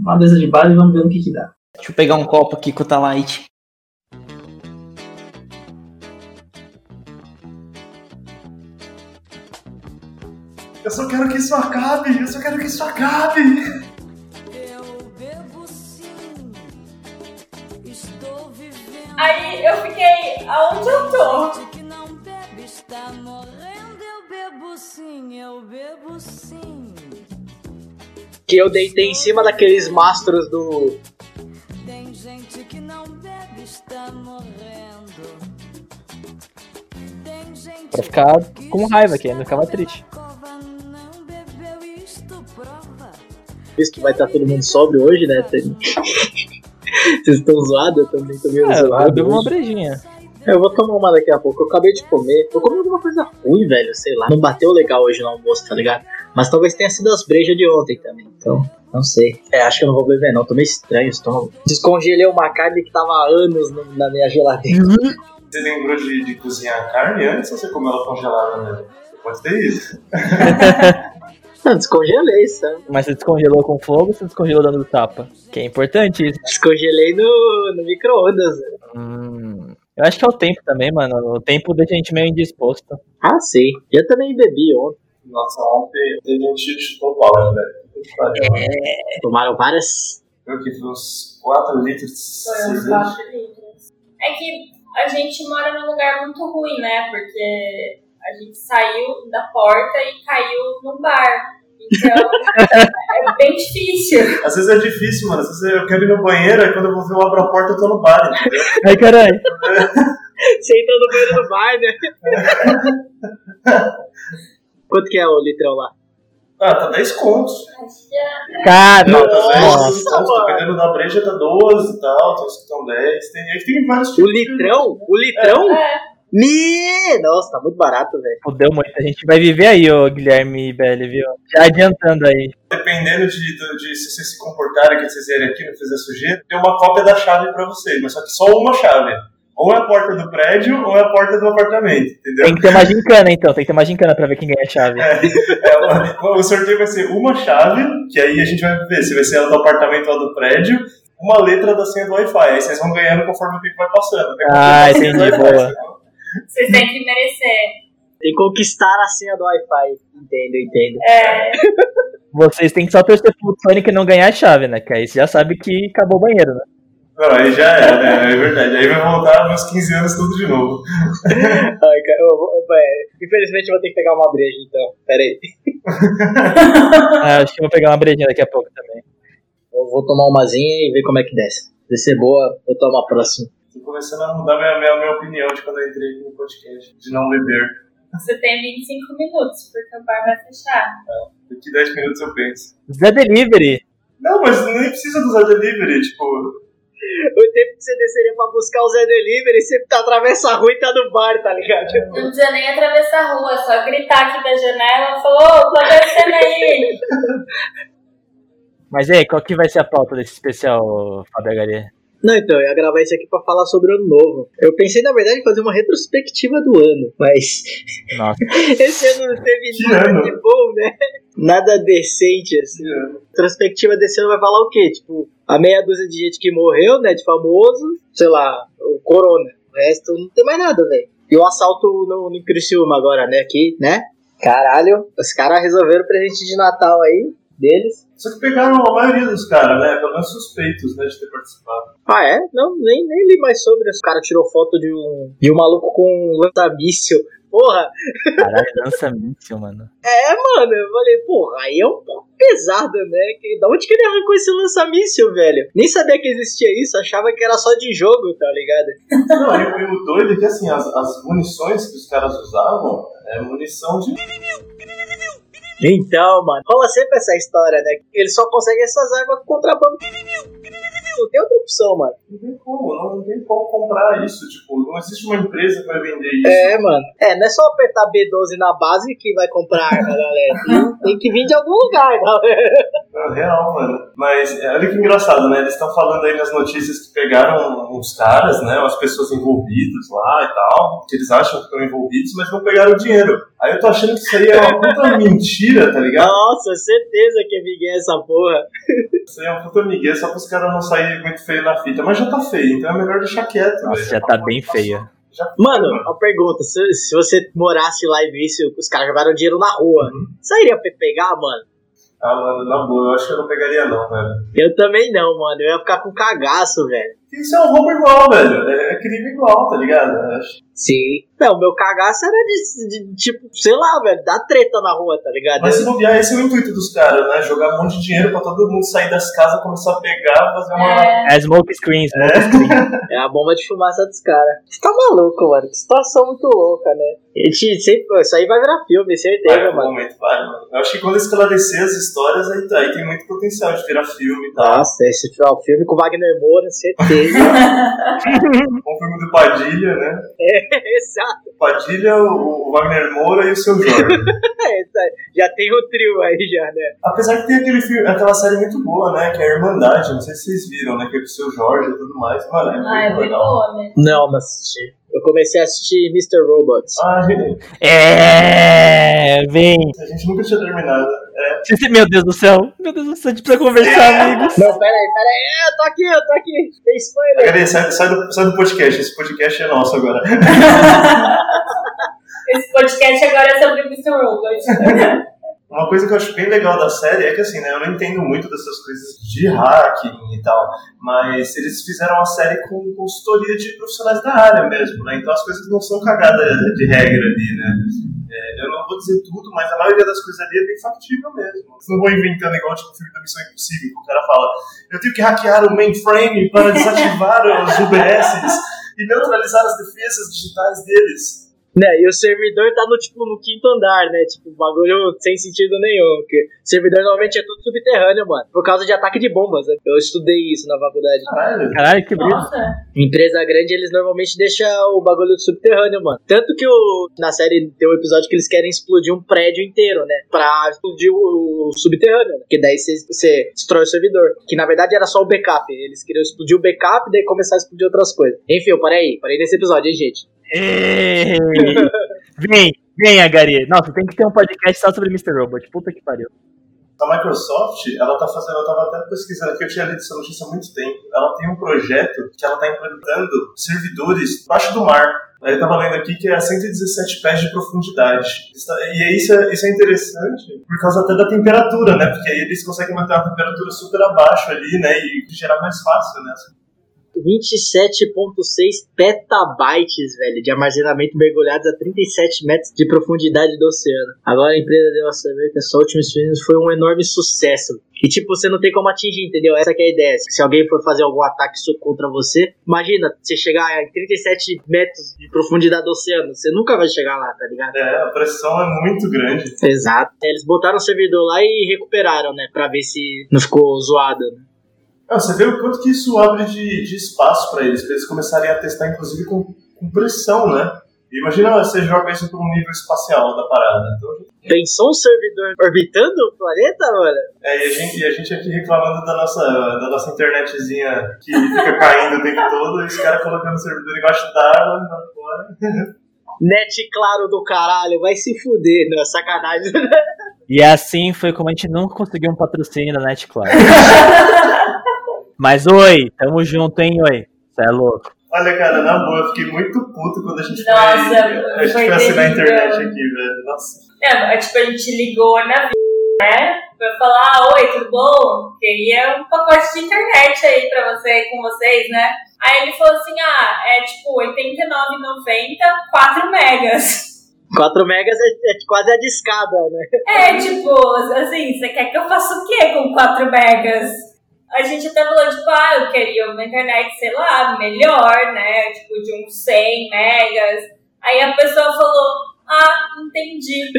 uma mesa de bar e vamos ver no que que dá. Deixa eu pegar um copo aqui com o Talite. Eu só quero que isso acabe, eu só quero que isso acabe. Eu bebo sim, estou vivendo. Aí eu fiquei, aonde eu tô? Gente que não bebe está morrendo. Eu bebo sim, eu bebo sim. Que eu deitei em cima daqueles mastros do. Tem gente que não bebe está morrendo. Tem gente Pra ficar com raiva, que ainda ficava triste. Não. Visto que vai estar todo mundo sóbrio hoje, né? Vocês estão zoados? Eu também tô meio É, eu zoado. bebo uma hoje. brejinha. É, Eu vou tomar uma daqui a pouco. Eu acabei de comer. Eu comi alguma coisa ruim, velho. Sei lá. Não bateu legal hoje no almoço, tá ligado? Mas talvez tenha sido as brejas de ontem também. Então, não sei. É, acho que eu não vou beber, não. Tô meio estranho o estômago. Descongelei uma carne que tava há anos no- na minha geladeira. Você lembrou de, de cozinhar a carne antes ou você comeu ela congelada mesmo? Pode ter isso. Não, descongelei, sabe? Mas você descongelou com fogo ou você descongelou dando tapa? Que é importante isso. Descongelei no, no micro-ondas. velho. Hum, eu acho que é o tempo também, mano. O tempo deixa a gente meio indisposto. Ah, sei. Eu também bebi ontem. Nossa, ontem a gente chutou balde, velho. Que pariu. Tomaram várias. Eu que uns 4 litros Foi uns cerveja. 4 litros. É que a gente mora num lugar muito ruim, né? Porque a gente saiu da porta e caiu no bar. Então, é bem difícil. Às vezes é difícil, mano. Às vezes eu quero ir no banheiro, aí quando eu vou ver eu abro a porta, eu tô no bar, entendeu? Ai, caralho. Você entrou no banheiro do bar, né? Quanto que é o litrão lá? Ah, tá 10 contos. É- Cara, Não, tá 10 Nossa, contos. Dependendo da breja, tá 12 e tal. Tem uns que estão 10. Tem, aí tem vários O tipos. de- litrão? O litrão? É, Me... Nossa, tá muito barato, velho. fudeu muito. A gente vai viver aí, ô Guilherme e Belli, viu? Já adiantando aí. Dependendo de, de, de se vocês se comportarem, que vocês vierem aqui, não fizer sujeira, tem uma cópia da chave pra vocês, mas só que só uma chave. Ou é a porta do prédio, ou é a porta do apartamento, entendeu? Tem que ter uma gincana, então. Tem que ter uma gincana pra ver quem ganha a chave. É, uma- o sorteio vai ser uma chave, que aí a gente vai ver se vai ser a do apartamento ou a do prédio, uma letra da senha do Wi-Fi. Aí vocês vão ganhando conforme o tempo vai passando. Ah, entendi, boa. Vocês têm que merecer. Tem que conquistar a senha do Wi-Fi. Entendo, entendo. É, Vocês têm que só torcer pro Sonic não ganhar a chave, né? Que aí você já sabe que acabou o banheiro, né? Não, aí já é, né? É verdade. Aí vai voltar meus 15 anos tudo de novo. Ai, cara, eu vou- é, infelizmente eu vou ter que pegar uma breja, então. Pera aí. Ah, acho que eu vou pegar uma brejinha daqui a pouco também. Eu vou tomar umazinha e ver como é que desce. Se ser boa, eu tomo a próxima. Tô começando a mudar minha, minha, minha opinião de quando eu entrei aqui no podcast, de não beber. você tem 25 minutos, porque o bar vai fechar. Daqui 10 minutos eu penso. Zé Delivery. Não, mas nem precisa usar delivery, tipo. O tempo que você desceria pra buscar o Zé Delivery, você tá atravessa a rua e tá no bar, tá ligado? Não precisa nem atravessar a rua, é só gritar aqui da janela e falar, ô, tô descendo aí. Mas e aí, qual que vai ser a pauta desse especial, Fábio Garia? Não, então, eu ia gravar isso aqui pra falar sobre o ano novo. Eu pensei, na verdade, em fazer uma retrospectiva do ano, mas Nossa, esse ano não teve Que nada ano? de bom, né? Nada decente, assim. Retrospectiva desse ano vai falar o quê? Tipo, a meia dúzia de gente que morreu, né, de famoso, sei lá, o Corona. O resto não tem mais nada, velho. E o assalto no, no Criciúma agora, né, aqui, né? Caralho, os caras resolveram o presente de Natal aí, deles. Só que pegaram a maioria dos caras, né? Pelo menos suspeitos, né, de ter participado. Ah, é? Não, nem, nem li mais sobre. O cara tirou foto de um, de um maluco com um lança-míssil. Porra, caralho, lança míssil, mano. é, mano. Eu falei, porra, aí é um pouco pesado, né? Que, da onde que ele arrancou esse lança-míssil, velho? Nem sabia que existia isso, achava que era só de jogo, tá ligado? Não, e, e o doido é que, assim, as, as munições que os caras usavam é munição de. Então, mano, rola sempre essa história, né? Ele só consegue essas armas com contrabando. Não tem outra opção, mano. Não tem como, não, não tem como comprar isso. Tipo, não existe uma empresa que vai vender isso. É, mano. É, não é só apertar B12 na base que vai comprar arma, galera. Tem, que vir de algum lugar, galera. É real, mano. Mas é, olha que engraçado, né? Eles estão falando aí nas notícias que pegaram uns caras, né? Umas pessoas envolvidas lá e tal, que eles acham que estão envolvidos, mas não pegaram o dinheiro. Aí eu tô achando que isso aí é uma puta mentira, tá ligado? Nossa, certeza que é Miguel essa porra. Isso aí é uma puta migué só pros caras não saírem muito feio na fita. Mas já tá feio, então é melhor deixar quieto. Nossa, velho. já tá bem feia. Já- Mano, uma pergunta: se, se você morasse lá e visse os caras jogaram dinheiro na rua, Uhum. você iria pe- pegar, mano? Ah, mano, na boa, eu acho que eu não pegaria não, velho. Eu também não, mano. Eu ia ficar com cagaço, velho. Isso é um roubo igual, velho. É, é crime igual, tá ligado? Eu acho- Sim. Não, meu cagaço era de, de- tipo, sei lá, velho, dar treta na rua, tá ligado? Mas se bobear, esse é o intuito dos caras, né? Jogar um monte de dinheiro pra todo mundo sair das casas, começar a pegar, fazer uma. É, É smoke screen, smoke screen. É a bomba de fumaça dos caras. Você tá maluco, mano. Que situação muito louca, né? A gente sempre. Isso aí vai virar filme, certeza, Vai, no mano. momento, vai, mano. Eu acho que quando esclarecer as histórias, aí, tá, aí tem muito potencial de virar filme e tal. Nossa, esse é o filme com Wagner Moura, certeza. Com o filme do Padilha, né? Exato. Padilha, o, o Wagner Moura e o seu Jorge. É, isso aí. já tem o trio aí, já, né? Apesar que tem aquele filme, aquela série muito boa, né? Que é a Irmandade, não sei se vocês viram, né? Que é o seu Jorge e tudo mais. Mano, é muito ah, é legal. boa, né? Não, não assisti. Eu comecei a assistir Mr. Robots. Ah, gente, É, vem. a gente nunca tinha terminado. É, Meu Deus do céu. Meu Deus do céu, a gente precisa conversar, amigos. Não, pera aí, pera aí. É, eu tô aqui, eu tô aqui. Tem spoiler. Cadê? Sai, sai, do, sai do podcast, esse podcast é nosso agora. Esse podcast agora é sobre Mr. Robot. Uma coisa que eu acho bem legal da série é que, assim, né, eu não entendo muito dessas coisas de hacking e tal, mas eles fizeram a série com consultoria de profissionais da área mesmo, né? Então as coisas não são cagadas de regra ali, né? É, eu não vou dizer tudo, mas a maioria das coisas ali é bem factível mesmo. Não vão inventando igual tipo o filme da Missão Impossível, que o cara fala: eu tenho que hackear o mainframe para desativar os UBSs e neutralizar as defesas digitais deles. Né, e o servidor tá no, tipo, no quinto andar, né? Tipo, bagulho sem sentido nenhum. Porque servidor normalmente é tudo subterrâneo, mano. Por causa de ataque de bombas. Né? Eu estudei isso na faculdade. Caralho. Caralho, que brilho. Empresa grande, eles normalmente deixam o bagulho subterrâneo, mano. Tanto que o, na série tem um episódio que eles querem explodir um prédio inteiro, né? Pra explodir o, o subterrâneo, né? Que daí você- você destrói o servidor. Que na verdade era só o backup. Eles queriam explodir o backup e daí começar a explodir outras coisas. Enfim, eu parei aí. Parei nesse episódio, hein, gente? Vem, vem, Agari. Nossa, tem que ter um podcast só sobre Mr. Robot. Puta que pariu. A Microsoft, ela tá fazendo, eu tava até pesquisando aqui, eu tinha lido essa notícia há muito tempo. Ela tem um projeto que ela tá implantando servidores embaixo do mar. Aí eu tava lendo aqui que é a 117 pés de profundidade. E isso é, isso é interessante por causa até da temperatura, né? Porque aí eles conseguem manter uma temperatura super abaixo ali, né? E gerar mais fácil, né? 27.6 petabytes, velho, de armazenamento mergulhados a 37 metros de profundidade do oceano. Agora a empresa deu a saber que essa última experiência foi um enorme sucesso. E tipo, você não tem como atingir, entendeu? Essa que é a ideia. Se alguém for fazer algum ataque contra você, imagina, você chegar em 37 metros de profundidade do oceano, você nunca vai chegar lá, tá ligado? É, a pressão é muito grande. Exato. Eles botaram o servidor lá e recuperaram, né, pra ver se não ficou zoado, né? Ah, você vê o quanto que isso abre de, de espaço para eles, para eles começarem a testar, inclusive, com, com pressão, né? Imagina você joga isso para um nível espacial da parada. Então, Pensou um servidor orbitando o planeta, mano? É, e a gente, e a gente aqui reclamando da nossa, da nossa internetzinha que fica caindo o tempo todo, e os caras colocando o servidor embaixo d'água, lá fora. Net claro do caralho, vai se fuder, não, sacanagem. E assim foi como a gente nunca conseguiu um patrocínio da NetCloud. Mas oi, tamo junto, hein, oi. Você é louco. Olha, cara, na boa, eu fiquei muito puto quando a gente Nossa, foi, a gente foi foi assinar a internet aqui, velho. Nossa. É, é, tipo, a gente ligou na vida, né? Pra falar, ah, oi, tudo bom? Queria um pacote de internet aí pra você, com vocês, né? Aí ele falou assim, ah, é tipo R$ 89,90, 4 megas. 4 megas é, é quase a discada, né? É, tipo, assim, você quer que eu faça o quê com 4 megas? A gente até falou, tipo, ah, eu queria uma internet, sei lá, melhor, né? Tipo, de uns 100 megas. Aí a pessoa falou, ah, entendi.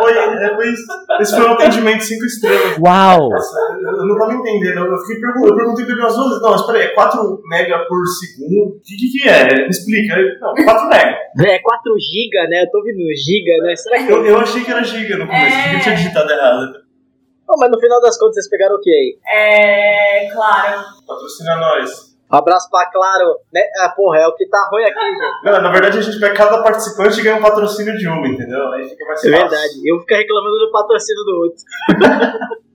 Foi, é, foi isso. Esse foi um atendimento 5 estrelas. Uau! Nossa, eu não tava entendendo. Eu, fiquei eu perguntei pra ele umas vezes. Não, mas peraí, é 4 mega por segundo? O que, que, que é? Me explica. Aí, Não, 4 mega. É 4 giga, né? Eu tô ouvindo giga, né? Será que... Eu, eu achei que era giga no começo, É. eu tinha digitado errado. Pô, mas no final das contas vocês pegaram o que aí? É, claro. Patrocina nós. Um abraço pra Claro. Né? Ah, porra, é o que tá ruim aqui, gente. Não, na verdade a gente pega cada participante e ganha um patrocínio de uma, entendeu? Aí fica mais É fácil. verdade. Eu fico reclamando do patrocínio do outro.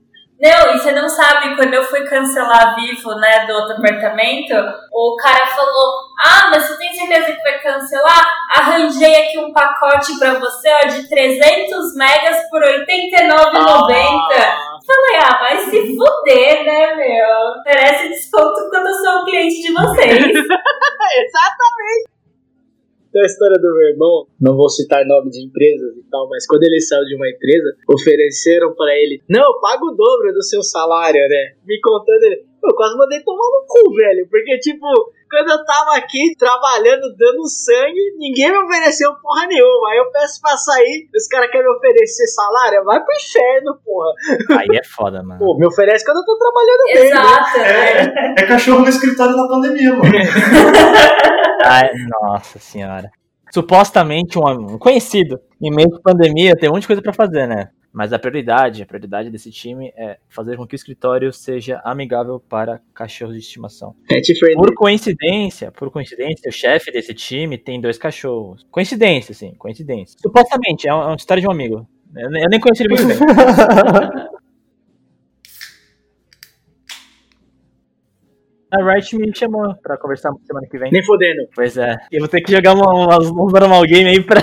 Não, e você não sabe, quando eu fui cancelar Vivo, né, do outro apartamento, o cara falou, ah, mas você tem certeza que vai cancelar? Arranjei aqui um pacote pra você, ó, de 300 megas por R$ 89,90. Falei, ah, vai se fuder, né, meu? Merece desconto quando eu sou um cliente de vocês. Exatamente. Então a história do meu irmão, não vou citar nome de empresas e tal, mas quando ele saiu de uma empresa, ofereceram pra ele, não, eu pago o dobro do seu salário, né? Me contando ele, eu quase mandei tomar no cu, velho, porque tipo, quando eu tava aqui trabalhando, dando sangue, ninguém me ofereceu porra nenhuma. Aí eu peço pra sair, os caras querem me oferecer salário, vai pro inferno, porra. Aí é foda, mano. Pô, me oferece quando eu tô trabalhando bem, né? Exato, né? É, é cachorro no escritório na pandemia, mano. Ai, nossa senhora. Supostamente um, um conhecido, em meio de pandemia, tem um monte de coisa pra fazer, né? Mas a prioridade, a prioridade desse time é fazer com que o escritório seja amigável para cachorros de estimação. Friendly. Por coincidência, por coincidência, o chefe desse time tem dois cachorros. Coincidência, sim, coincidência. Supostamente, é, um- é uma história de um amigo. Eu, nem- conheci ele muito bem. A Riot me chamou pra conversar semana que vem. Nem fodendo. Pois é. Eu vou ter que jogar uma, umas, uns normal game aí pra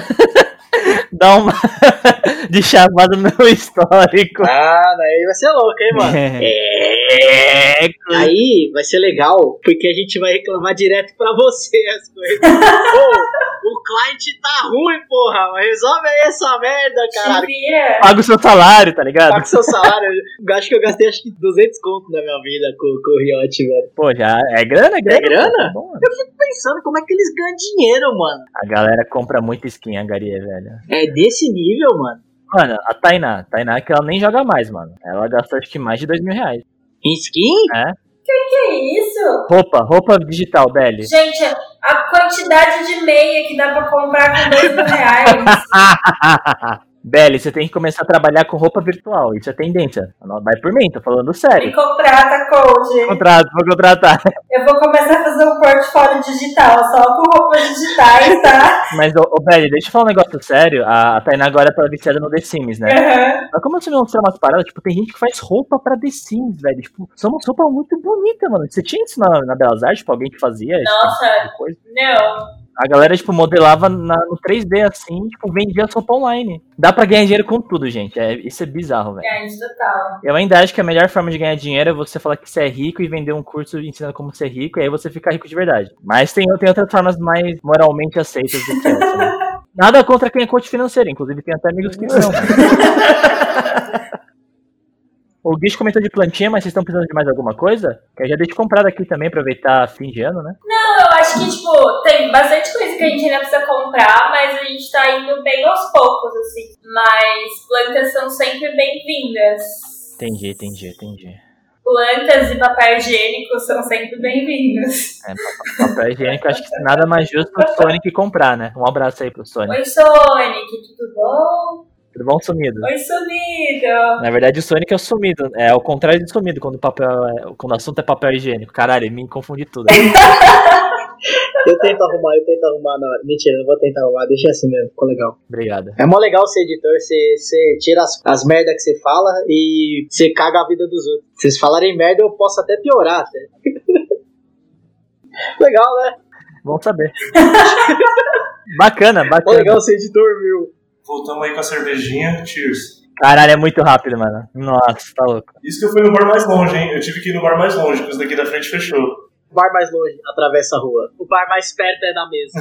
dar uma de chavada no meu histórico. Ah, daí vai ser louco, hein, mano? É, Aí vai ser legal, porque a gente vai reclamar direto pra você as coisas. Pô, o cliente tá ruim, porra. Resolve aí essa merda, caralho. vira. paga o seu salário, tá ligado? Paga seu salário. Eu acho que eu gastei acho que 200 conto na minha vida com, com o Riot, velho. Pô, já é grana, é grana. É grana? Mano. Eu fico pensando como é que eles ganham dinheiro, mano. A galera compra muita skin, a Garia, velho. É desse nível, mano. Mano, a Tainá, Tainá que ela nem joga mais, mano. Ela gastou acho que mais de dois mil reais. Em skin? É? Que isso? Roupa, roupa digital, Belly. Gente, a quantidade de meia que dá pra comprar com dois mil reais. Belly, você tem que começar a trabalhar com roupa virtual. Isso é tendência. Não Vai por mim, tô falando sério. Me contrata, coach. Contrato, vou contratar. Eu vou começar a fazer um portfólio digital, só com roupas digitais, tá? Mas, ô, ô Belly, deixa eu falar um negócio sério. A, a Tainá agora tá viciada no The Sims, né? Aham. Mas como você me mostrar umas paradas, tipo, tem gente que faz roupa pra The Sims, velho. Tipo, são umas roupas muito bonitas, mano. Você tinha isso na, na Belas Artes, tipo, alguém que fazia? Nossa. tipo? Não. A galera, tipo, modelava na- no 3D assim, tipo, vendia roupas online. Dá pra ganhar dinheiro com tudo, gente. É, isso é bizarro, velho. É, isso total. Eu ainda acho que a melhor forma de ganhar dinheiro é você falar que você é rico e vender um curso ensinando como ser rico, e aí você fica rico de verdade. Mas tem, tem outras formas mais moralmente aceitas do que essa, né? Nada contra quem é coach financeiro, inclusive tem até amigos que são. O Guicho comentou de plantinha, mas vocês estão precisando de mais alguma coisa? Que eu já deixo comprado aqui também, aproveitar fim de ano, né? Não, eu acho que, tipo, tem bastante coisa que a gente ainda precisa comprar, mas a gente tá indo bem aos poucos, assim. Mas plantas são sempre bem-vindas. Entendi, entendi, entendi. Plantas e papel higiênico são sempre bem-vindos. É, pa- papel higiênico, acho que nada mais justo pro Sonic comprar, né? Um abraço aí pro Sonic. Oi, Sonic, tudo bom? Tudo bom, sumido? Oi, sumido. Na verdade, o Sonic é o sumido. É o contrário de sumido quando o papel é- quando o assunto é papel higiênico. Caralho, me confundi tudo. Eu tento arrumar, eu tento arrumar na hora. Mentira, eu não vou tentar arrumar, deixa assim mesmo, ficou legal. Obrigado. É mó legal ser editor, você, você tira as, as merdas que você fala e você caga a vida dos outros. Se vocês falarem merda, eu posso até piorar, até. legal, né? Bom saber. bacana, Mó bacana. legal ser editor, viu? Voltamos aí com a cervejinha. Cheers. Caralho, é muito rápido, mano. Nossa, tá louco. Isso que eu fui no bar mais longe, hein? Eu tive que ir no bar mais longe, porque os daqui da frente fechou. O bar mais longe, atravessa a rua. O bar mais perto é na mesa.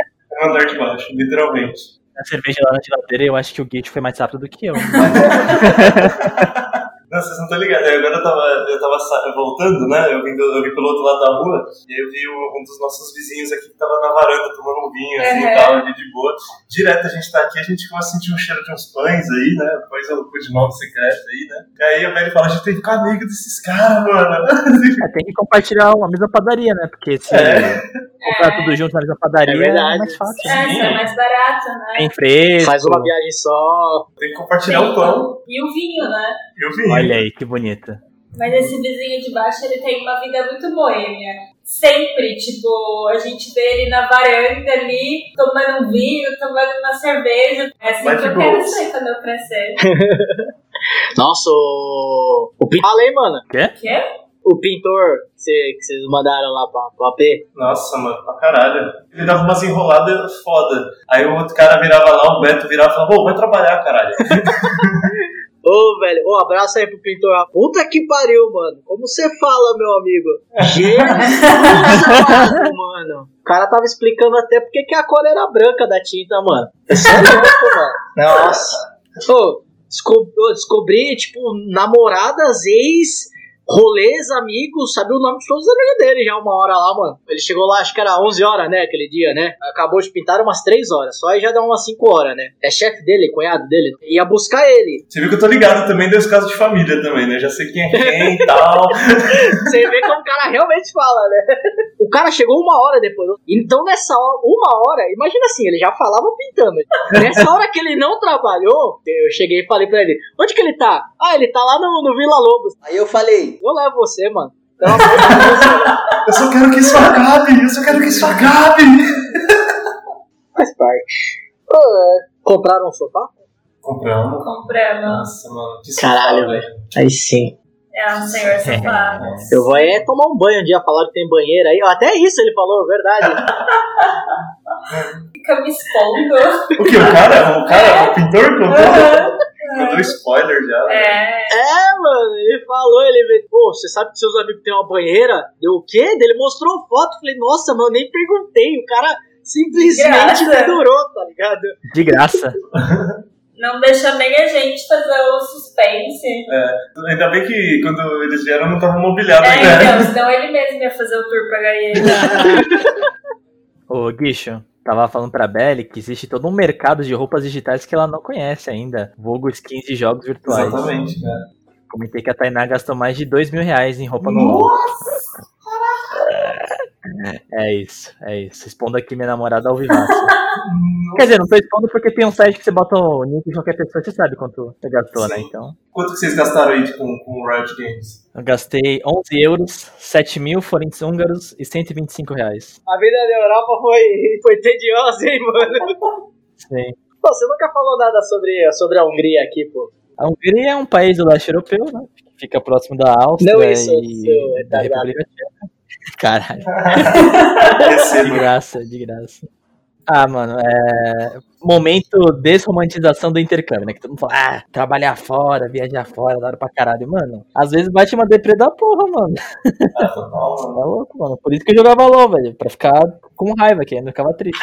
É no andar de baixo, literalmente. A cerveja lá na geladeira, eu acho que o Gate foi mais rápido do que eu. Não, vocês não estão ligados. Agora eu tava, eu tava voltando, né? Eu vim, eu vim pelo outro lado da rua e aí eu vi um, dos nossos vizinhos aqui que tava na varanda tomando um vinho, assim, Uhum. e tal, ali de boa. Direto a gente tá aqui, a gente começa a sentir um cheiro de uns pães aí, né? Pães é o codinome secreto aí, né? E aí a velha fala, a gente tem que ficar amigo desses caras, mano. É, tem que compartilhar a mesma padaria, né? Porque se É. comprar tudo junto na mesma padaria É é, mais fácil. É, né? isso é mais barato, né? Tem fresco. Faz uma viagem só. Tem que compartilhar o pão E o vinho, né? E o vinho. Olha aí, que bonita. Mas esse vizinho de baixo, ele tem uma vida muito boêmia. Sempre, tipo, a gente vê ele na varanda ali, tomando um vinho, tomando uma cerveja. É assim Mas que eu de quero ser quando eu crescer. Nossa, o. O pintor. Fala aí, mano. Quê? O pintor que cê- que vocês mandaram lá pra, pro AP. Nossa, mano, pra caralho. Ele dava umas enroladas foda. Aí o outro cara virava lá, o Beto virava e falava, ô, vai trabalhar, caralho. Ô, velho, ô, abraço aí pro pintor. Puta que pariu, mano. Como você fala, meu amigo? Jesus, mano. O cara tava explicando até porque que a cor era branca da tinta, mano. Isso é louco, mano. Nossa. Ô, ô, descobri, tipo, namoradas, ex, rolês, amigos, sabia o nome de todos os amigos dele já uma hora lá, mano. Ele chegou lá, acho que era 11 horas, né, aquele dia, né? Acabou de pintar umas 3 horas, só aí já dá umas 5 horas, né? É chefe dele, cunhado dele. Ia buscar ele. Você viu que eu tô ligado também dos casos de família também, né? Já sei quem é quem e tal. Você vê como o cara realmente fala, né? O cara chegou uma hora depois. Então, nessa hora, uma hora, imagina assim, ele já falava pintando. Nessa hora que ele não trabalhou, eu cheguei e falei pra ele: onde que ele tá? Ah, ele tá lá no, no Vila Lobos. Aí eu falei: eu levo você, mano. Pelo amor de Deus, mano. Eu só quero que isso acabe, eu só quero que isso acabe. Faz parte. É, Compraram um sofá? Compramos. Compramos. Nossa, mano, que Caralho, velho. Aí sim. É um senhor sofá. Eu vou é tomar um banho um dia, falaram que tem banheiro aí. Até isso ele falou, verdade. Fica me expondo. O que? O cara? O cara? O pintor comprou? Contou spoiler já. É. É, mano, ele falou, ele veio, pô, você sabe que seus amigos têm uma banheira? Deu o quê? Ele mostrou foto, falei, nossa, mano, nem perguntei, o cara simplesmente pendurou, tá ligado? De graça. Não deixa nem a gente fazer o suspense. Ainda bem que quando eles vieram não tava mobiliado É, então, senão ele mesmo ia fazer o tour pra ganhar. Ô, Guicho, tava falando pra Belly que existe todo um mercado de roupas digitais que ela não conhece ainda. Vulgo skins de jogos virtuais. Exatamente, cara. Comentei que a Tainá gastou mais de dois mil reais em roupa no É isso, é isso. Expondo aqui minha namorada ao vivaço. Quer dizer, não tô expondo porque tem um site que você bota o nick de qualquer pessoa, você sabe quanto você gastou, né? Sim. Então. Quanto que vocês gastaram aí com, com o Riot Games? Eu gastei 11 euros, 7 mil forinhos húngaros e 125 reais. A vida da Europa foi, foi tediosa, hein, mano? Sim. Pô, você nunca falou nada sobre, sobre a Hungria aqui, pô. A Hungria é um país do leste europeu, né? Fica próximo da Áustria Não isso, e seu da retardado. República Tcheca. Caralho, de Receba. graça, de graça. Ah, mano, é. Momento desromantização do intercâmbio, né? Que todo mundo fala, ah, trabalhar fora, viajar fora, da hora pra caralho. Mano, às vezes bate uma deprê da porra, mano. Ah, mano. Tá louco, mano. Por isso que eu jogava LOL, velho. Pra ficar com raiva, que ainda ficava triste.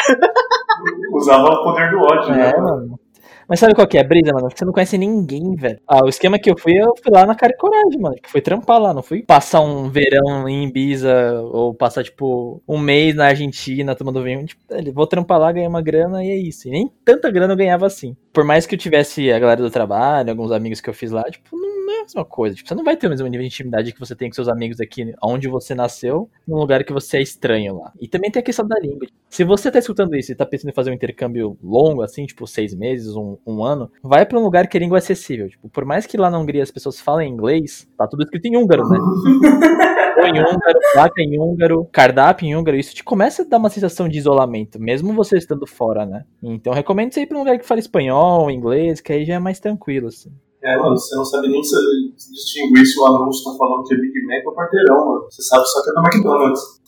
Usava o poder do ódio, né? É, mano. Mas sabe qual que é a brisa, mano? Você não conhece ninguém, velho. Ah, o esquema que eu fui, eu fui lá na cara e coragem, mano. Que foi trampar lá, não fui passar um verão em Ibiza ou passar, tipo, um mês na Argentina tomando vinho. Tipo, vou trampar lá, ganhar uma grana e é isso. E nem tanta grana eu ganhava assim. Por mais que eu tivesse a galera do trabalho, alguns amigos que eu fiz lá, tipo, não é a mesma coisa. Tipo, você não vai ter o mesmo nível de intimidade que você tem com seus amigos aqui onde você nasceu, num lugar que você é estranho lá. E também tem a questão da língua. Se você tá escutando isso e tá pensando em fazer um intercâmbio longo, assim, tipo, seis meses, um, um ano, vai pra um lugar que a língua é acessível. Tipo, por mais que lá na Hungria as pessoas falem inglês, tá tudo escrito em húngaro, né? Em húngaro, placa em húngaro, cardápio em húngaro, isso te começa a dar uma sensação de isolamento, mesmo você estando fora, né? Então recomendo você ir pra um lugar que fale espanhol, inglês, que aí já é mais tranquilo, assim. É, mano, você não sabe nem se distinguir se o anúncio tá falando que é Big Mac ou quarteirão, mano. Você sabe só que é do McDonald's.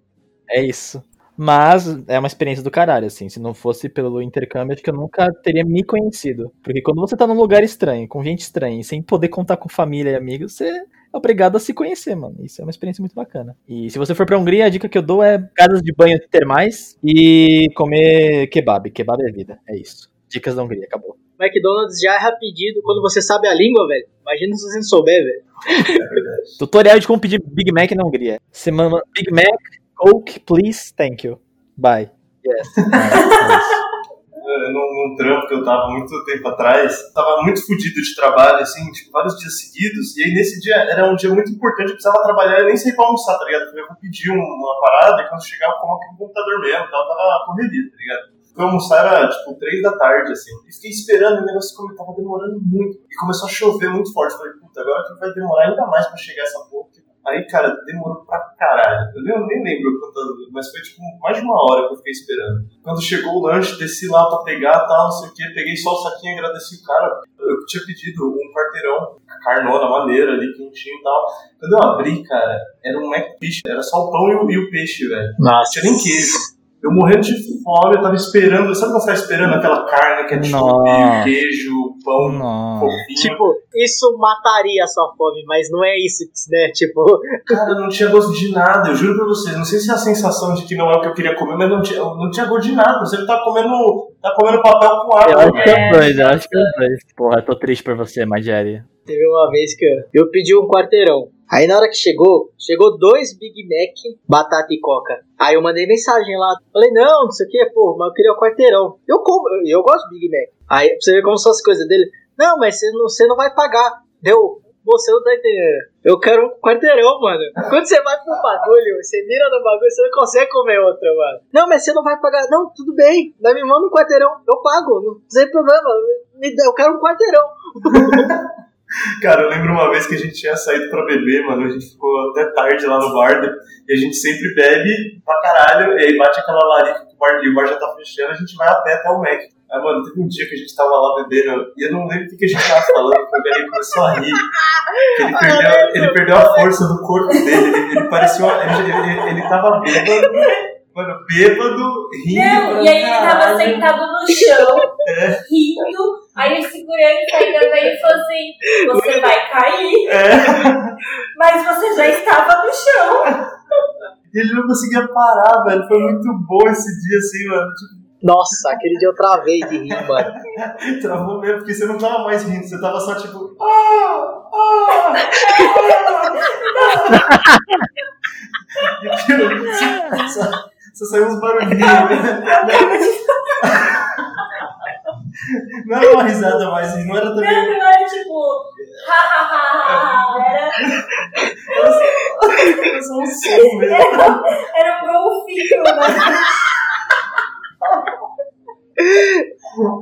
É isso. Mas é uma experiência do caralho, assim. Se não fosse pelo intercâmbio, acho que eu nunca teria me conhecido. Porque quando você tá num lugar estranho, com gente estranha, sem poder contar com família e amigos, você é obrigado a se conhecer, mano. Isso é uma experiência muito bacana. E se você for pra Hungria, a dica que eu dou é casas de banho termais e comer kebab. Kebab é vida. É isso. Dicas da Hungria, acabou. McDonald's já é rapidinho quando você sabe a língua, velho. Imagina se você não souber, velho. Tutorial de como pedir Big Mac na Hungria. Você manda Big Mac, Coke, please, thank you. Bye. Yes. É num, num trampo que eu tava muito tempo atrás, tava muito fudido de trabalho, assim, tipo, vários dias seguidos, e aí nesse dia era um dia muito importante, eu precisava trabalhar, eu nem sei pra almoçar, tá ligado? Eu falei, eu vou pedir um- uma parada, e quando chegar eu como aqui no computador mesmo, tal, tava correria, tá ligado? Fui almoçar, era tipo 3 da tarde, assim. E fiquei esperando, e o negócio como tava demorando muito. E começou a chover muito forte. Falei, puta, agora que vai demorar ainda mais pra chegar essa porra. Aí, cara, demorou pra caralho. Eu nem, nem lembro quanto, mas foi tipo mais de uma hora que eu fiquei esperando. Quando chegou o lanche, desci lá pra pegar tal, não sei o que, peguei só o saquinho, agradeci o cara. Eu tinha pedido um quarteirão, carnona, maneira ali, quentinho e tal. Quando eu abri, cara, era um McFish, era só o pão e o, e o peixe, velho. Não Nossa. tinha nem queijo. Eu morrendo de fome, eu tava esperando, sabe quando você tá esperando aquela carne que é tipo Nossa. queijo, pão fofinho? Tipo, isso mataria a sua fome, mas não é isso, né? Tipo, Cara, não tinha gosto de nada, eu juro pra vocês. Não sei se é a sensação de que não é o que eu queria comer, mas não tinha, não tinha gosto de nada. Você tá comendo, tá comendo papel com Eu água. acho que é dois, eu acho que é dois. Porra, eu tô triste por você, Mageri. teve uma vez que eu, eu pedi um quarteirão. Aí na hora que chegou, chegou dois Big Mac, batata e coca. Aí eu mandei mensagem lá. Falei, não, não sei o que, pô, mas eu queria o quarteirão. Eu como, eu, eu gosto de Big Mac. Aí você ver como são as coisas dele. Não, mas você não, você não vai pagar. Deu, você não tá entendendo. Eu quero um quarteirão, mano. Quando você vai pro bagulho, você mira no bagulho, você não consegue comer outra, mano. Não, mas você não vai pagar. Não, tudo bem. Mas me manda um quarteirão. Eu pago, não tem problema. Eu quero um quarteirão. Cara, eu lembro uma vez que a gente tinha saído pra beber, mano. A gente ficou até tarde lá no bar e a gente sempre bebe pra caralho. E aí bate aquela larica que o bar, o bar já tá fechando, a gente vai a pé até o Mac. Aí, mano, teve um dia que a gente tava lá bebendo e eu não lembro o que, a gente tava falando, porque o Gary começou a rir. Que ele, perdeu, ele perdeu a força do corpo dele, ele, ele parecia. Ele, ele, ele tava bêbado, mano, bêbado, rindo. Não, e aí ele tava sentado no chão, É. rindo. Aí o segurança ainda veio e falou assim: Você vai cair, É. mas você já estava no chão. E ele não conseguia parar, velho. Foi muito bom esse dia, assim, mano. Tipo, Nossa, aquele dia eu travei de rir, mano. Travou mesmo, porque você não tava mais rindo, você tava só tipo. Ah! Ah! ah. E só, saiu uns barulhinhos. né? Não era uma risada mais, não era Não, também. não era tipo. Era, Era só, era um som mesmo. era um golfinho, né?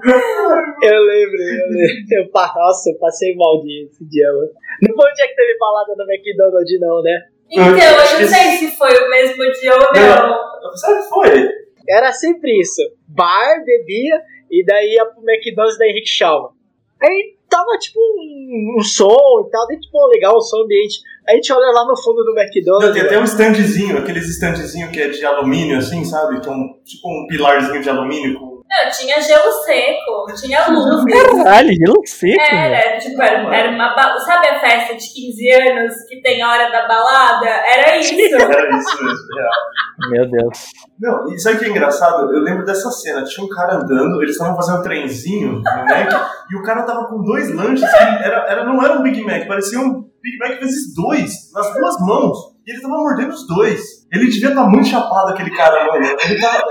Eu lembro, eu lembro. Eu, nossa, eu passei mal dia esse dia, mano. Não foi o dia que teve balada no McDonald's, não, né? Então, eu não sei se foi o mesmo dia ou não. Sabe o que foi? Era sempre isso. Bar, bebia, e daí ia pro McDonald's da Henrique Schalman. Aí tava tipo um, um som e tal, daí tipo legal o som ambiente. Aí a gente olha lá no fundo do Não, McDonald's. tem até velho. um standzinho, aqueles standzinhos que é de alumínio, assim, sabe? Que é um, tipo um pilarzinho de alumínio com. Não, tinha gelo seco, tinha luz. Caralho, gelo seco, velho. Era, tipo, era, era uma ba... Sabe a festa de 15 anos que tem a hora da balada? Era isso. Era isso mesmo, real. Meu Deus. Não, e sabe o que é engraçado? Eu lembro dessa cena. Tinha um cara andando, eles estavam fazendo um trenzinho no Mac, e o cara tava com dois lanches, que era, era, não era um Big Mac, parecia um Big Mac vezes dois, nas duas mãos. E ele tava mordendo os dois. Ele devia estar muito chapado, aquele cara, mano. Ele tava.